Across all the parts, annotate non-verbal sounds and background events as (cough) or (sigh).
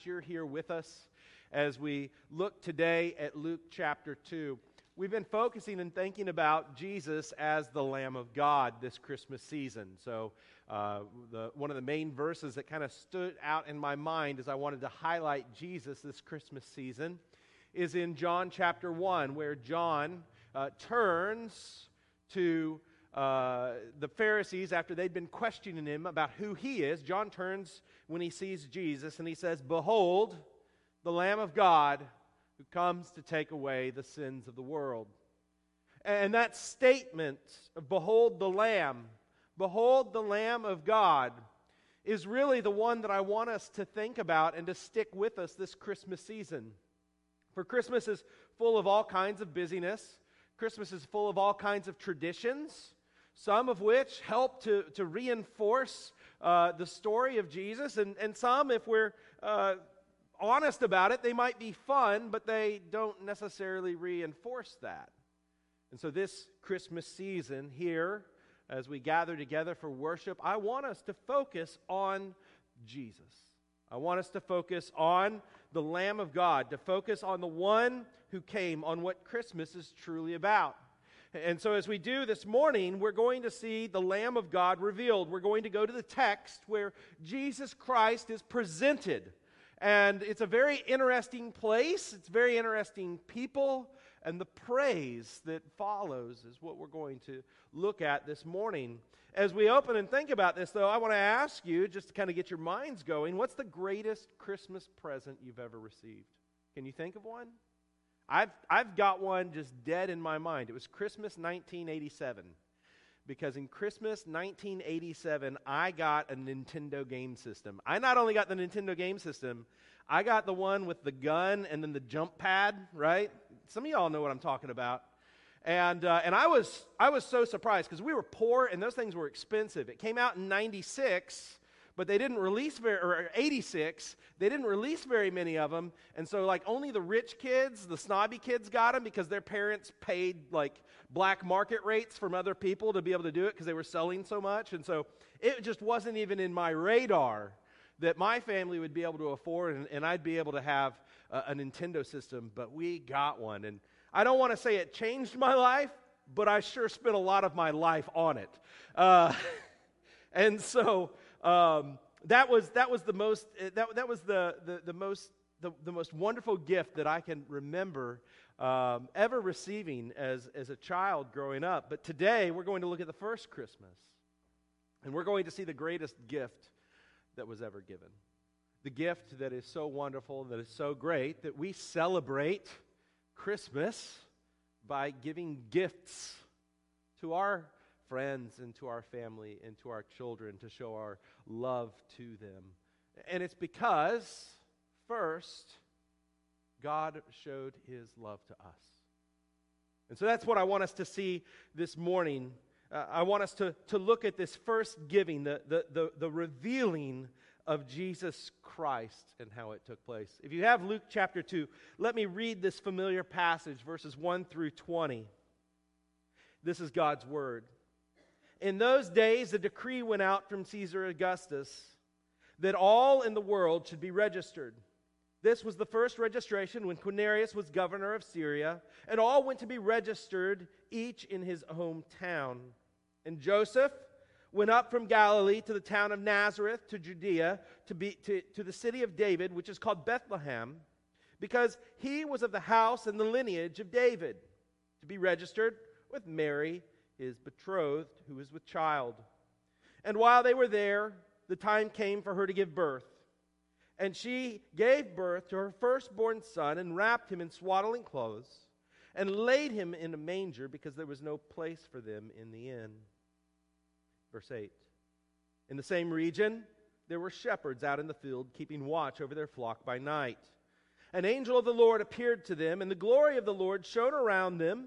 that you're here with us as we look today at Luke chapter 2. We've been focusing and thinking about Jesus as the Lamb of God this Christmas season. So, uh, the, one of the main verses that kind of stood out in my mind as I wanted to highlight Jesus this Christmas season is in John chapter 1, where John uh, turns to uh, the Pharisees after they'd been questioning him about who he is. John turns when he sees Jesus and he says, Behold, the Lamb of God who comes to take away the sins of the world. And that statement of behold the Lamb, behold the Lamb of God, is really the one that I want us to think about and to stick with us this Christmas season. For Christmas is full of all kinds of busyness. Christmas is full of all kinds of traditions, some of which help to, to reinforce uh, the story of Jesus, and, and some, if we're uh, honest about it, they might be fun, but they don't necessarily reinforce that. And so, this Christmas season here, as we gather together for worship, I want us to focus on Jesus. I want us to focus on the Lamb of God, to focus on the one who came, on what Christmas is truly about. And so, as we do this morning, we're going to see the Lamb of God revealed. We're going to go to the text where Jesus Christ is presented. And it's a very interesting place, it's very interesting people, and the praise that follows is what we're going to look at this morning. As we open and think about this, though, I want to ask you, just to kind of get your minds going, what's the greatest Christmas present you've ever received? Can you think of one? I've, I've got one just dead in my mind. It was Christmas 1987. Because in Christmas 1987, I got a Nintendo game system. I not only got the Nintendo game system, I got the one with the gun and then the jump pad, right? Some of y'all know what I'm talking about. And, uh, and I, was, I was so surprised because we were poor and those things were expensive. It came out in 96, but they didn't release very, or 86, they didn't release very many of them. And so, like, only the rich kids, the snobby kids got them because their parents paid, like, black market rates from other people to be able to do it because they were selling so much. And so, it just wasn't even in my radar that my family would be able to afford and, and I'd be able to have a, a Nintendo system, but we got one. And I don't want to say it changed my life, but I sure spent a lot of my life on it. Uh, (laughs) and so um, that, was, that was the most, uh, that, that was the, the, the most, the, the most wonderful gift that I can remember um, ever receiving as, as a child growing up. But today we're going to look at the first Christmas. And we're going to see the greatest gift that was ever given. The gift that is so wonderful, that is so great, that we celebrate Christmas by giving gifts to our friends and to our family and to our children to show our love to them. And it's because, first, God showed his love to us. And so that's what I want us to see this morning. Uh, I want us to, to look at this first giving, the, the, the, the revealing of Jesus Christ and how it took place. If you have Luke chapter 2, let me read this familiar passage, verses 1 through 20. This is God's word. In those days, a decree went out from Caesar Augustus that all in the world should be registered. This was the first registration when Quirinius was governor of Syria, and all went to be registered, each in his hometown. And Joseph went up from Galilee to the town of Nazareth to Judea, to, be, to, to the city of David, which is called Bethlehem, because he was of the house and the lineage of David, to be registered with Mary, his betrothed, who was with child. And while they were there, the time came for her to give birth. And she gave birth to her firstborn son and wrapped him in swaddling clothes and laid him in a manger because there was no place for them in the inn. Verse 8 In the same region, there were shepherds out in the field keeping watch over their flock by night. An angel of the Lord appeared to them, and the glory of the Lord shone around them,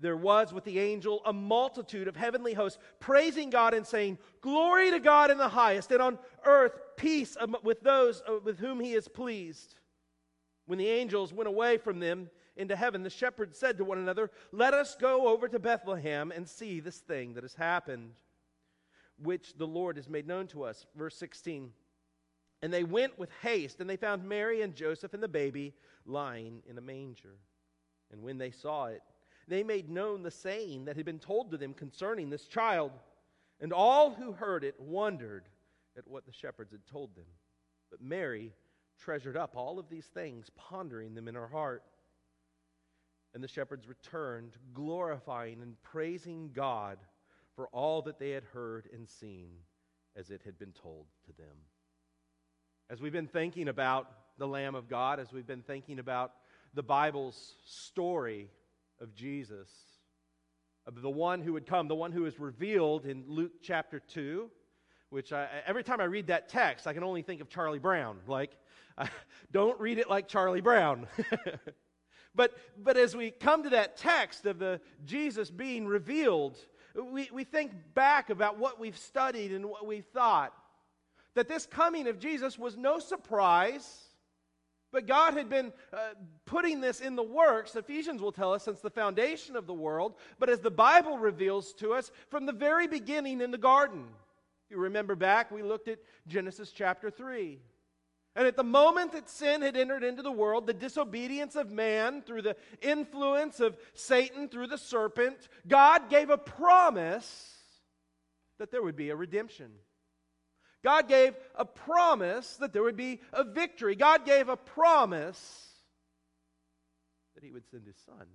there was with the angel a multitude of heavenly hosts praising God and saying, Glory to God in the highest, and on earth peace with those uh, with whom he is pleased. When the angels went away from them into heaven, the shepherds said to one another, Let us go over to Bethlehem and see this thing that has happened, which the Lord has made known to us. Verse 16. And they went with haste, and they found Mary and Joseph and the baby lying in a manger. And when they saw it, they made known the saying that had been told to them concerning this child. And all who heard it wondered at what the shepherds had told them. But Mary treasured up all of these things, pondering them in her heart. And the shepherds returned, glorifying and praising God for all that they had heard and seen as it had been told to them. As we've been thinking about the Lamb of God, as we've been thinking about the Bible's story of Jesus, of the one who would come, the one who is revealed in Luke chapter 2, which I, every time I read that text, I can only think of Charlie Brown. Like, (laughs) I, don't read it like Charlie Brown. (laughs) but, but as we come to that text of the Jesus being revealed, we, we think back about what we've studied and what we've thought. That this coming of Jesus was no surprise but God had been uh, putting this in the works, Ephesians will tell us, since the foundation of the world, but as the Bible reveals to us from the very beginning in the garden. You remember back, we looked at Genesis chapter 3. And at the moment that sin had entered into the world, the disobedience of man through the influence of Satan through the serpent, God gave a promise that there would be a redemption. God gave a promise that there would be a victory. God gave a promise that He would send His Son.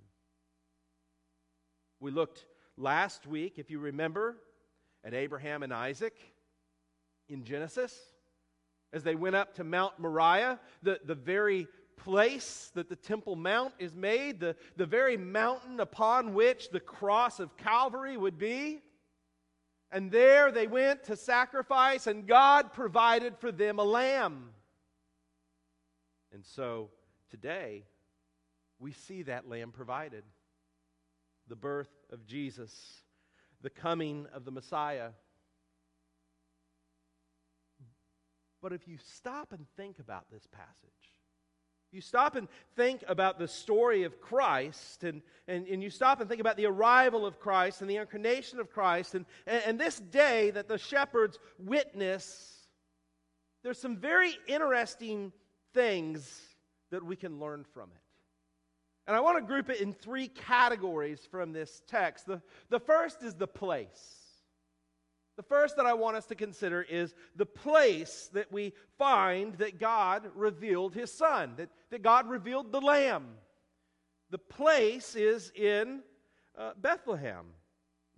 We looked last week, if you remember, at Abraham and Isaac in Genesis as they went up to Mount Moriah, the, the very place that the Temple Mount is made, the, the very mountain upon which the cross of Calvary would be. And there they went to sacrifice, and God provided for them a lamb. And so today, we see that lamb provided the birth of Jesus, the coming of the Messiah. But if you stop and think about this passage, you stop and think about the story of Christ, and, and, and you stop and think about the arrival of Christ and the incarnation of Christ, and, and, and this day that the shepherds witness, there's some very interesting things that we can learn from it. And I want to group it in three categories from this text. The, the first is the place. The first that I want us to consider is the place that we find that God revealed his son, that, that God revealed the lamb. The place is in uh, Bethlehem.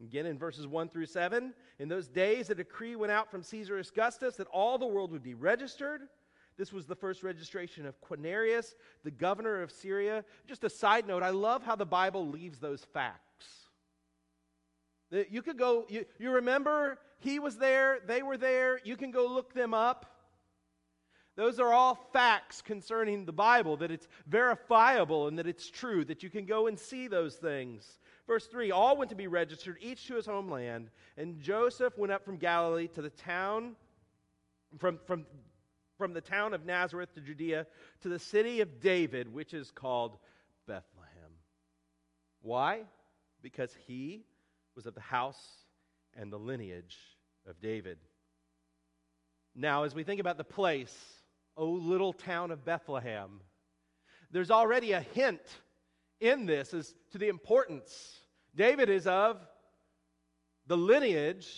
Again, in verses 1 through 7, in those days, a decree went out from Caesar Augustus that all the world would be registered. This was the first registration of Quirinius, the governor of Syria. Just a side note, I love how the Bible leaves those facts. You could go, you, you remember he was there, they were there. You can go look them up. Those are all facts concerning the Bible, that it's verifiable and that it's true, that you can go and see those things. Verse 3 All went to be registered, each to his homeland. And Joseph went up from Galilee to the town, from, from, from the town of Nazareth to Judea, to the city of David, which is called Bethlehem. Why? Because he was of the house and the lineage of David. Now, as we think about the place, O little town of Bethlehem, there's already a hint in this as to the importance. David is of the lineage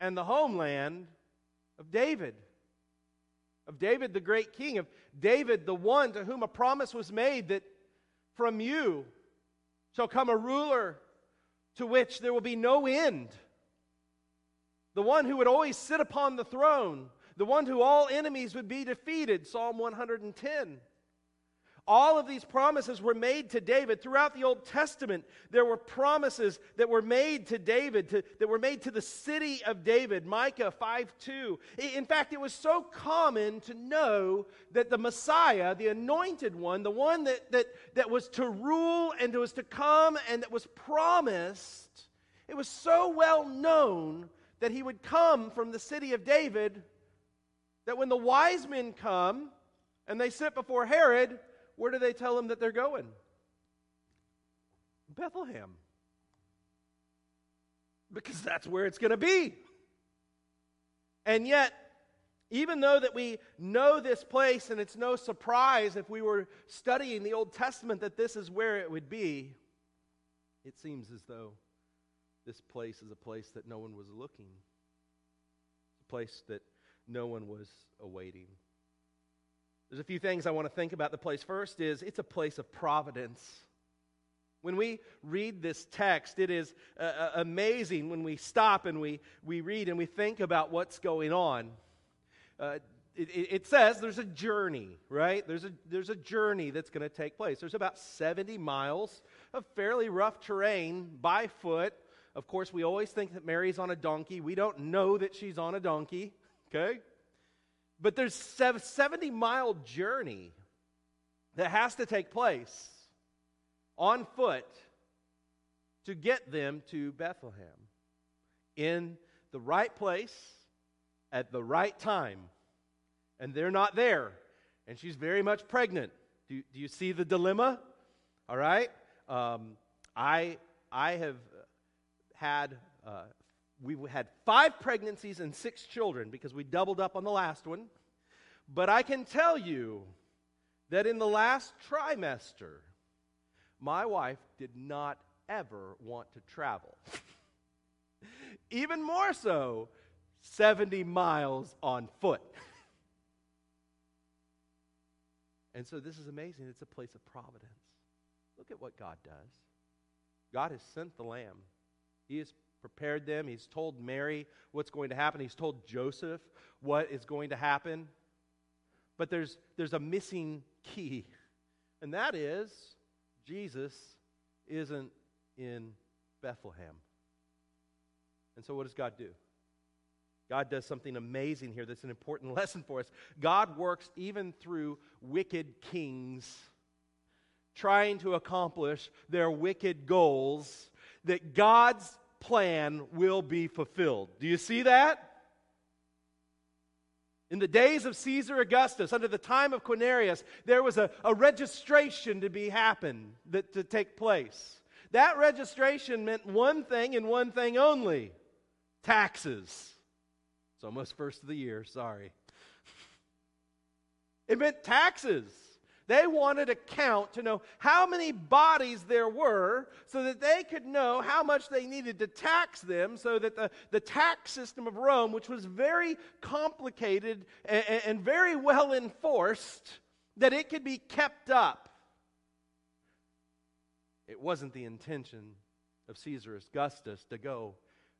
and the homeland of David, of David the great king, of David the one to whom a promise was made that from you shall come a ruler to which there will be no end the one who would always sit upon the throne, the one who all enemies would be defeated, Psalm 110. All of these promises were made to David. Throughout the Old Testament, there were promises that were made to David, to, that were made to the city of David. Micah 5 2. In fact, it was so common to know that the Messiah, the anointed one, the one that, that, that was to rule and was to come and that was promised, it was so well known that he would come from the city of David that when the wise men come and they sit before Herod, where do they tell him that they're going? Bethlehem. Because that's where it's going to be. And yet, even though that we know this place and it's no surprise if we were studying the Old Testament that this is where it would be, it seems as though this place is a place that no one was looking, a place that no one was awaiting. There's a few things I want to think about the place. First is it's a place of providence. When we read this text, it is uh, uh, amazing when we stop and we, we read and we think about what's going on. Uh, it, it, says there's a journey, right? There's a, there's a journey that's going to take place. There's about 70 miles of fairly rough terrain by foot. Of course, we always think that Mary's on a donkey. We don't know that she's on a donkey, okay? But there's a 70 mile journey that has to take place on foot to get them to Bethlehem in the right place at the right time. And they're not there. And she's very much pregnant. Do, do you see the dilemma? All right? Um, I, I have had uh, we had five pregnancies and six children because we doubled up on the last one. But I can tell you that in the last trimester, my wife did not ever want to travel. (laughs) Even more so, 70 miles on foot. (laughs) and so this is amazing. It's a place of providence. Look at what God does. God has sent the Lamb. He has prepared them. He's told Mary what's going to happen. He's told Joseph what is going to happen. But there's, there's a missing key, and that is Jesus isn't in Bethlehem. And so, what does God do? God does something amazing here that's an important (laughs) lesson for us. God works even through wicked kings trying to accomplish their wicked goals, that God's plan will be fulfilled. Do you see that? In the days of Caesar Augustus, under the time of Quinarius, there was a, a registration to be happen, that, to take place. That registration meant one thing and one thing only taxes. It's almost first of the year, sorry. (laughs) It meant taxes. They wanted a count to know how many bodies there were so that they could know how much they needed to tax them, so that the, the tax system of Rome, which was very complicated and, and very well enforced, that it could be kept up. It wasn't the intention of Caesar Augustus to go,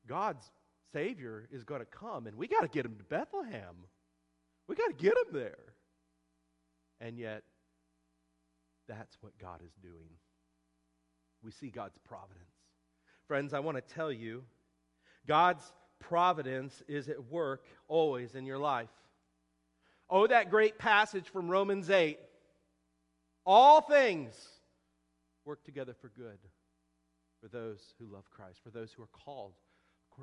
God's Savior is going to come, and we got to get him to Bethlehem. We got to get him there. And yet, that's what God is doing. We see God's providence. Friends, I want to tell you God's providence is at work always in your life. Oh, that great passage from Romans 8. All things work together for good for those who love Christ, for those who are called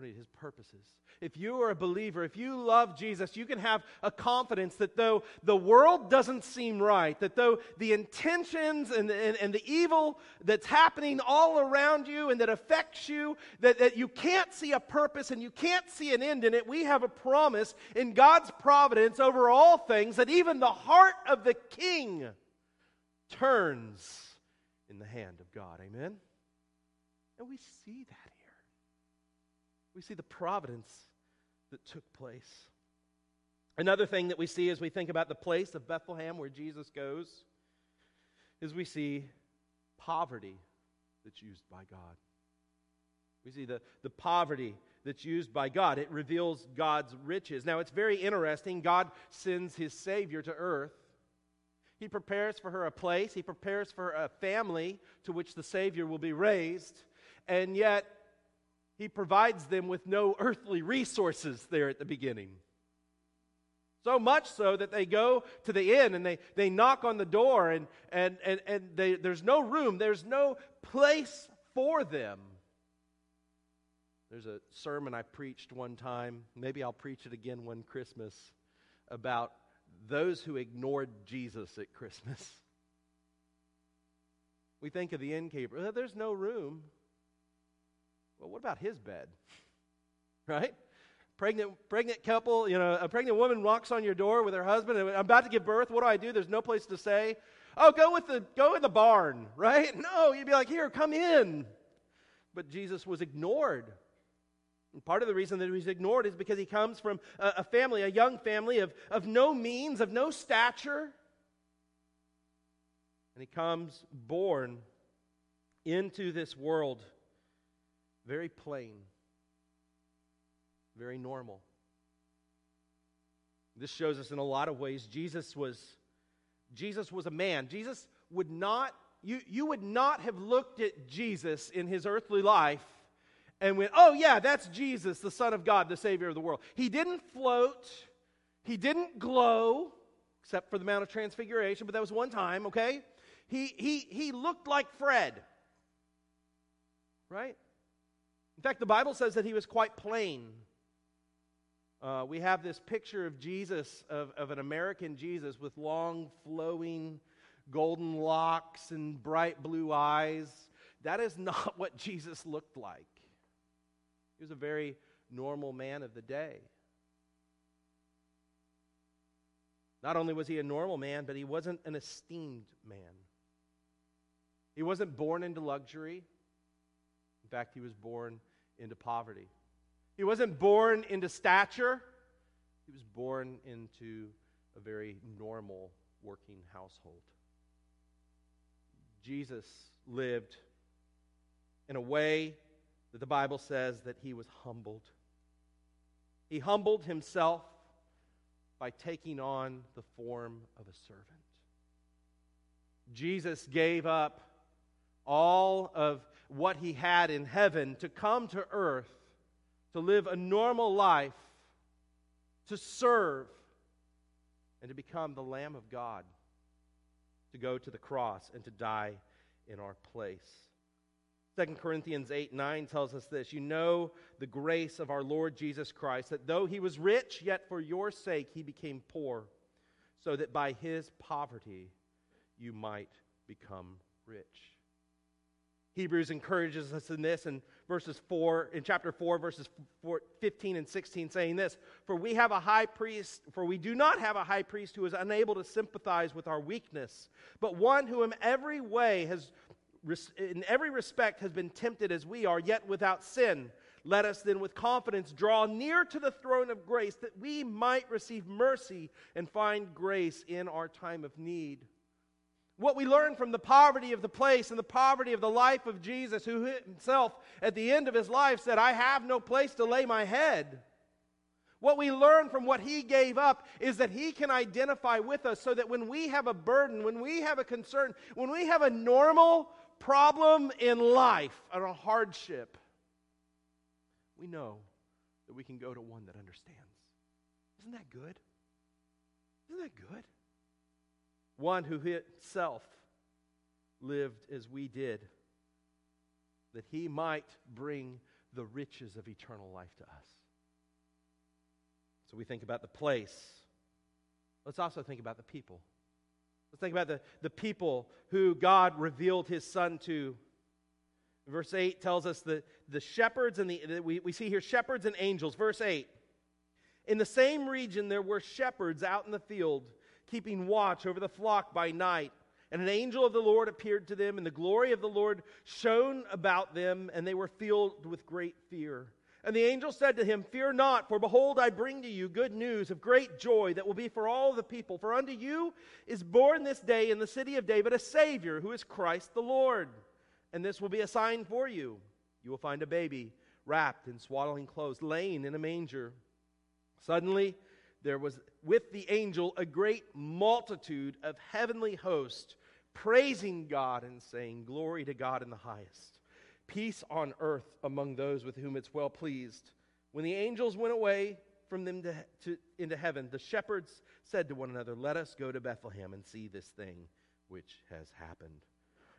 his purposes. If you are a believer, if you love Jesus, you can have a confidence that though the world doesn't seem right, that though the intentions and, and, and the evil that's happening all around you and that affects you, that, that you can't see a purpose and you can't see an end in it, we have a promise in God's providence over all things that even the heart of the king turns in the hand of God. Amen? And we see that we see the providence that took place. Another thing that we see as we think about the place of Bethlehem where Jesus goes is we see poverty that's used by God. We see the, the poverty that's used by God. It reveals God's riches. Now, it's very interesting. God sends his Savior to earth. He prepares for her a place, he prepares for a family to which the Savior will be raised, and yet he provides them with no earthly resources there at the beginning. So much so that they go to the inn and they, they knock on the door, and, and, and, and they, there's no room, there's no place for them. There's a sermon I preached one time, maybe I'll preach it again one Christmas, about those who ignored Jesus at Christmas. (laughs) We think of the innkeeper, there's no room. Well, what about his bed? (laughs) Right? Pregnant, pregnant couple, you know, a pregnant woman walks on your door with her husband, and I'm about to give birth. What do I do? There's no place to stay. Oh, go with the go in the barn, (laughs) right? No, you'd be like, here, come in. But Jesus was ignored. And part of the reason that he was ignored is because he comes from a, a family, a young family of, of no means, of no stature. And he comes born into this world very plain, very normal. This shows us in a lot of ways Jesus was Jesus was a man. Jesus would not you, you would not have looked at Jesus in his earthly life and went, oh, yeah, that's Jesus, the Son of God, the Savior of the world. He didn't float, he didn't glow, except for the Mount of Transfiguration, but that was one time, okay? He, he, he looked like Fred, right? In fact, the Bible says that he was quite plain. Uh, we have this picture of Jesus, of, of an American Jesus with long, flowing, golden locks and bright blue eyes. That is (laughs) not what Jesus looked like. He was a very normal man of the day. Not only was he a normal man, but he wasn't an esteemed man. He wasn't born into luxury. In fact, he was born into poverty. He wasn't born into stature, he was born into a very normal working household. Jesus lived in a way that the Bible says that he was humbled. He humbled himself by taking on the form of a servant. Jesus gave up all of what he had in heaven to come to earth, to live a normal life, to serve, and to become the Lamb of God, to go to the cross and to die in our place. 2 Corinthians 8 9 tells us this You know the grace of our Lord Jesus Christ, that though he was rich, yet for your sake he became poor, so that by his poverty you might become rich. Hebrews encourages us in this in verses 4, in chapter 4, verses 4, 15 and 16, saying this For we have a high priest, for we do not have a high priest who is unable to sympathize with our weakness, but one who in every way has in every respect has been tempted as we are, yet without sin. Let us then with confidence draw near to the throne of grace that we might receive mercy and find grace in our time of need. What we learn from the poverty of the place and the poverty of the life of Jesus, who himself at the end of his life said, I have no place to lay my head. What we learn from what he gave up is that he can identify with us so that when we have a burden, when we have a concern, when we have a normal problem in life or a hardship, we know that we can go to one that understands. Isn't that good? Isn't that good? One who himself lived as we did, that he might bring the riches of eternal life to us. So we think about the place. Let's also think about the people. Let's think about the, the people who God revealed his son to. Verse 8 tells us that the shepherds and the, we, we see here shepherds and angels. Verse 8 In the same region there were shepherds out in the field, keeping watch over the flock by night. And an angel of the Lord appeared to them, and the glory of the Lord shone about them, and they were filled with great fear. And the angel said to him, Fear not, for behold, I bring to you good news of great joy that will be for all the people. For unto you is born this day in the city of David a Savior, who is Christ the Lord. And this will be a sign for you. You will find a baby wrapped in swaddling clothes, laying in a manger. Suddenly, there was with the angel a great multitude of heavenly hosts praising God and saying, Glory to God in the highest, peace on earth among those with whom it's well pleased. When the angels went away from them to, to, into heaven, the shepherds said to one another, Let us go to Bethlehem and see this thing which has happened.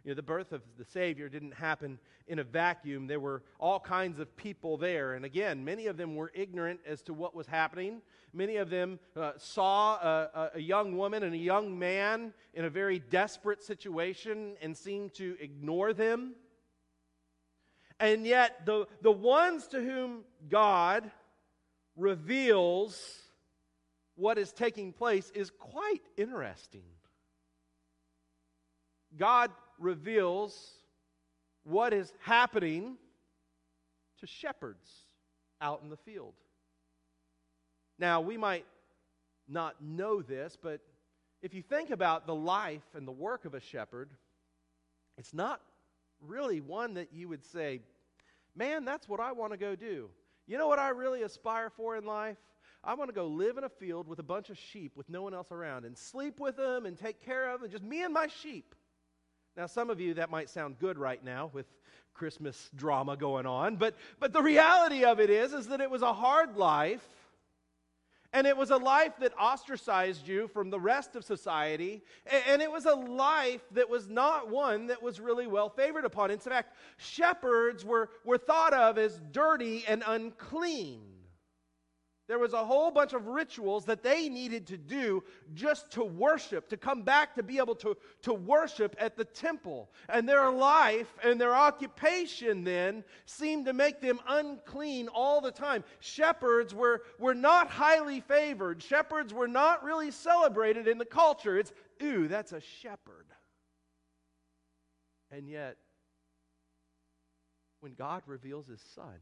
You know, the birth of the Savior didn't happen in a vacuum. There were all kinds of people there. And again, many of them were ignorant as to what was happening. Many of them uh, saw a, a young woman and a young man in a very desperate situation and seemed to ignore them. And yet, the, the ones to whom God reveals what is taking place is quite interesting. God reveals what is happening to shepherds out in the field. Now, we might not know this, but if you think about the life and the work of a shepherd, it's not really one that you would say, man, that's what I want to go do. You know what I really aspire for in life? I want to go live in a field with a bunch of sheep with no one else around and sleep with them and take care of them, just me and my sheep. Now, some of you, that might sound good right now with Christmas drama going on, but, but the reality of it is, is that it was a hard life, and it was a life that ostracized you from the rest of society, and it was a life that was not one that was really well favored upon. In fact, shepherds were, were thought of as dirty and unclean. There was a whole bunch of rituals that they needed to do just to worship, to come back to be able to, to worship at the temple. And their life and their occupation then seemed to make them unclean all the time. Shepherds were, were not highly favored, shepherds were not really celebrated in the culture. It's, ooh, that's a shepherd. And yet, when God reveals his son,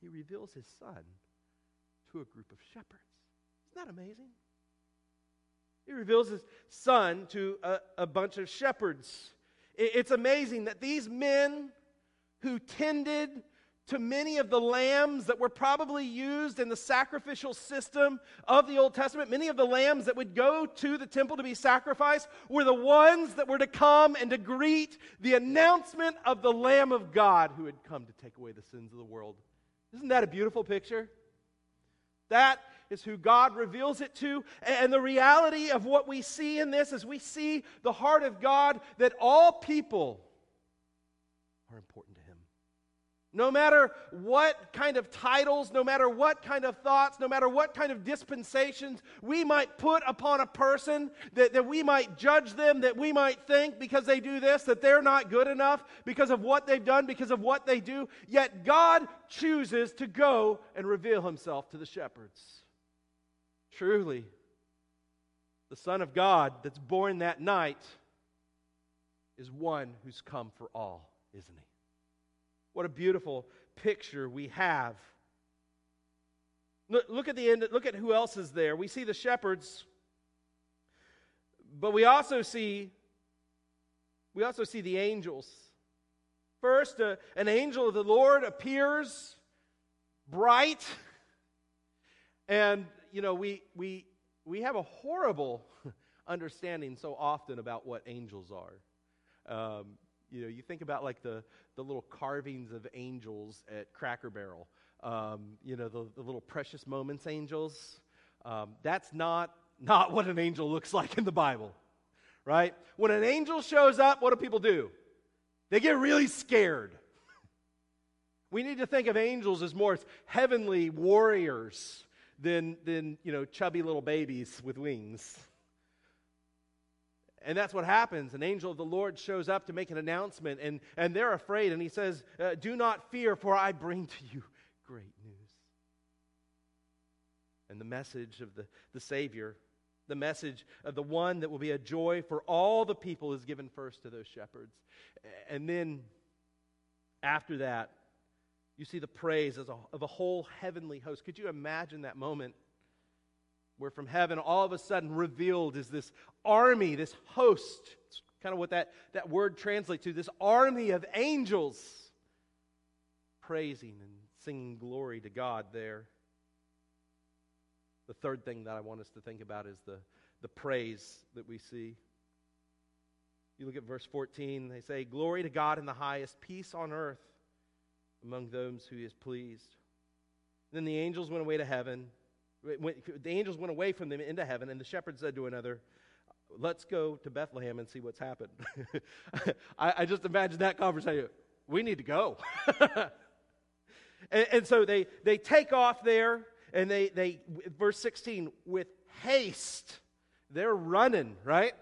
he reveals his son to a group of shepherds. Isn't that amazing? He reveals his son to a, a bunch of shepherds. It, it's amazing that these men who tended to many of the lambs that were probably used in the sacrificial system of the Old Testament, many of the lambs that would go to the temple to be sacrificed, were the ones that were to come and to greet the announcement of the Lamb of God who had come to take away the sins of the world. Isn't that a beautiful picture? That is who God reveals it to. And the reality of what we see in this is we see the heart of God that all people are important. No matter what kind of titles, no matter what kind of thoughts, no matter what kind of dispensations we might put upon a person, that, that we might judge them, that we might think because they do this, that they're not good enough because of what they've done, because of what they do, yet God chooses to go and reveal himself to the shepherds. Truly, the Son of God that's born that night is one who's come for all, isn't he? What a beautiful picture we have. Look, look at the end, look at who else is there. We see the shepherds, but we also see we also see the angels. First, uh, an angel of the Lord appears bright. And you know, we we we have a horrible (laughs) understanding so often about what angels are. Um, you know, you think about like the, the little carvings of angels at Cracker Barrel, um, you know, the, the, little precious moments angels. Um, that's not, not what an angel looks (laughs) like in the Bible, right? When an angel shows up, what do people do? They get really scared. We need to think of angels as more as heavenly warriors than, than you know, chubby little babies with wings. And that's what happens. An angel of the Lord shows up to make an announcement, and, and they're afraid. And he says, uh, Do not fear, for I bring to you great news. And the message of the, the Savior, the message of the one that will be a joy for all the people, is given first to those shepherds. And then after that, you see the praise a, of a whole heavenly host. Could you imagine that moment? Where from heaven all of a sudden revealed is this army, this host. It's kind of what that, that word translates to this army of angels praising and singing glory to God there. The third thing that I want us to think about is the, the praise that we see. You look at verse 14, they say, Glory to God in the highest, peace on earth among those who he is pleased. Then the angels went away to heaven. The angels went away from them into heaven, and the shepherds said to another, Let's go to Bethlehem and see what's happened. (laughs) I, I, just imagine that conversation. We need to go. (laughs) and, and so they, they take off there, and they, they, verse 16, with haste, they're running, right?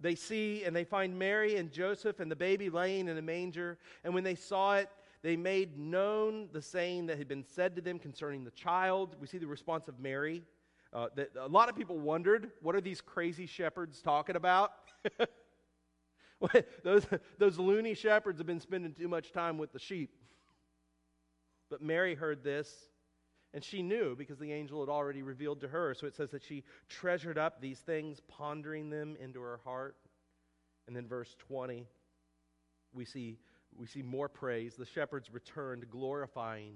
They see and they find Mary and Joseph and the baby laying in a manger. And when they saw it, they made known the saying that had been said to them concerning the child. We see the response of Mary. Uh, that a lot of people wondered, what are these crazy shepherds talking about? (laughs) those, those loony shepherds have been spending too much time with the sheep. But Mary heard this, and she knew because the angel had already revealed to her. So it says that she treasured up these things, pondering them into her heart. And then verse 20, we see we see more praise. The shepherds returned, glorifying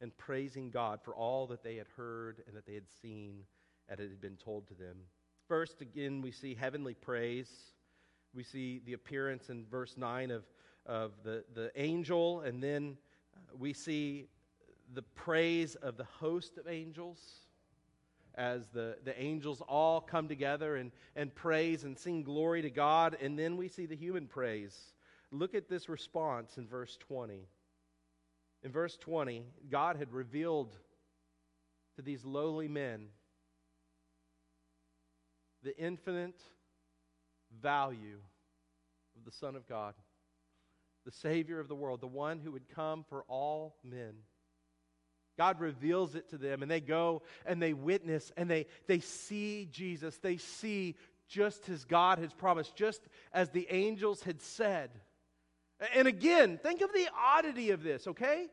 and praising God for all that they had heard and that they had seen and it had been told to them. First, again, we see heavenly praise. We see the appearance in verse 9 of, of the, the angel, and then uh, we see the praise of the host of angels as the, the angels all come together and, and praise and sing glory to God. And then we see the human praise Look at this response in verse 20. In verse 20, God had revealed to these lowly men the infinite value of the Son of God, the Savior of the world, the one who would come for all men. God reveals it to them, and they go and they witness and they, they see Jesus. They see just as God has promised, just as the angels had said. And again, think of the oddity of this, okay?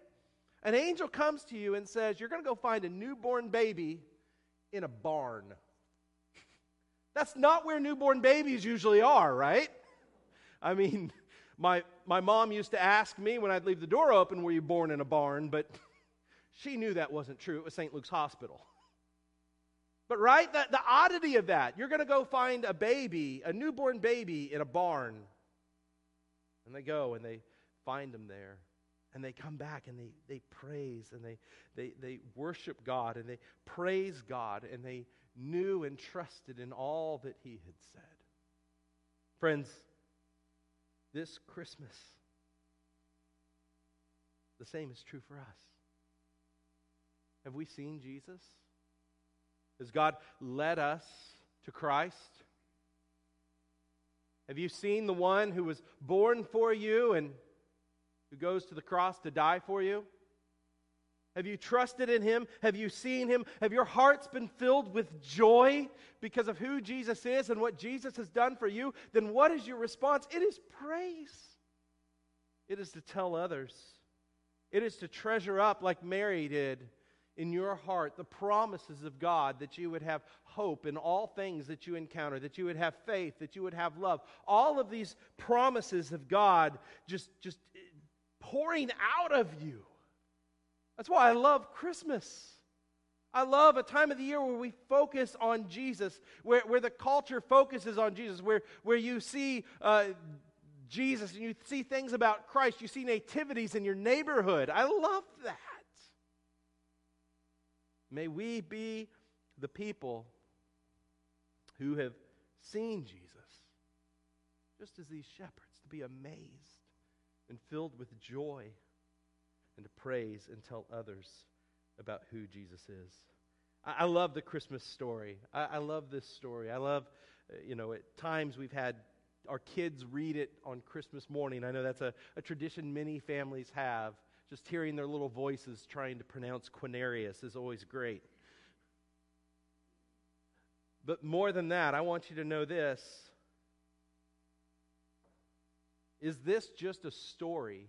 An angel comes to you and says, You're going to go find a newborn baby in a barn. (laughs) That's not where newborn babies usually are, right? I mean, my, my mom used to ask me when I'd leave the door open, Were you born in a barn? But (laughs) she knew that wasn't true. It was St. Luke's Hospital. But, right, the, the oddity of that, you're going to go find a baby, a newborn baby in a barn. And they go and they find him there. And they come back and they, they praise and they, they, they worship God and they praise God and they knew and trusted in all that he had said. Friends, this Christmas, the same is true for us. Have we seen Jesus? Has God led us to Christ? Have you seen the one who was born for you and who goes to the cross to die for you? Have you trusted in him? Have you seen him? Have your hearts been filled with joy because of who Jesus is and what Jesus has done for you? Then what is your response? It is praise. It is to tell others. It is to treasure up, like Mary did, in your heart the promises of God that you would have hope in all things that you encounter, that you would have faith, that you would have love. All of these promises of God just, just pouring out of you. That's why I love Christmas. I love a time of the year where we focus on Jesus, where, where the culture focuses on Jesus, where, where you see uh, Jesus and you see things about Christ. You see nativities in your neighborhood. I love that. May we be the people who have seen Jesus, just as these shepherds, to be amazed and filled with joy and to praise and tell others about who Jesus is. I, I love the Christmas story. I, I, love this story. I love, uh, you know, at times we've had our kids read it on Christmas morning. I know that's a, a tradition many families have. Just hearing their little voices trying to pronounce Quinarius is always great. But more than that, I want you to know this. Is this just a story,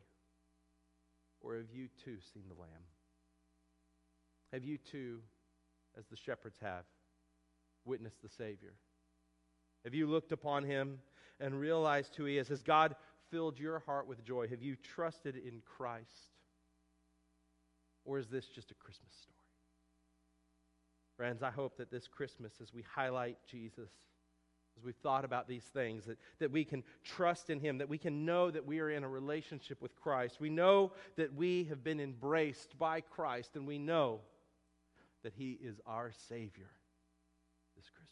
or have you too seen the Lamb? Have you too, as the shepherds have, witnessed the Savior? Have you looked upon him and realized who he is? Has God filled your heart with joy? Have you trusted in Christ? Or is this just a Christmas story? Friends, I hope that this Christmas, as we highlight Jesus, as we've thought about these things, that, that we can trust in Him, that we can know that we are in a relationship with Christ. We know that we have been embraced by Christ, and we know that He is our Savior this Christmas.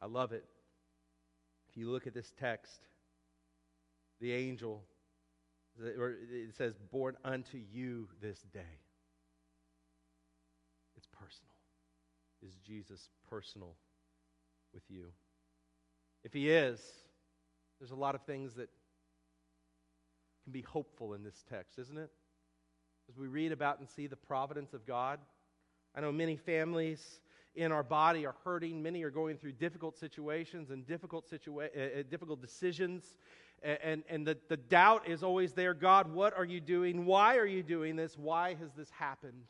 I love it. If you look at this text, the angel, it says, born unto you this day. It's personal. Is Jesus personal with you? If he is, there's a lot of things that can be hopeful in this text, isn't it? As we read about and see the providence of God. I know many families in our body are hurting. Many are going through difficult situations and difficult, situa- uh, difficult decisions. And, and, the, the doubt is always there God, what are you doing? Why are you doing this? Why has this happened?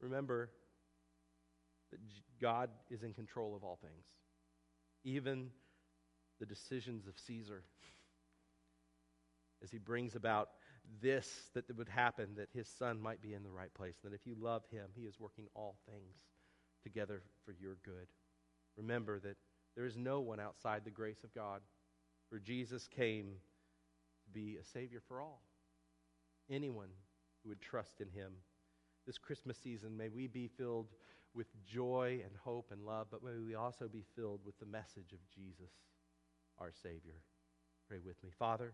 Remember that God is in control of all things, even the decisions of Caesar. As he brings about this that would happen, that his son might be in the right place. That if you love him, he is working all things together for your good. Remember that there is no one outside the grace of God, for Jesus came to be a Savior for all. Anyone who would trust in him. This Christmas season, may we be filled with joy and hope and love, but may we also be filled with the message of Jesus, our Savior. Pray with me. Father,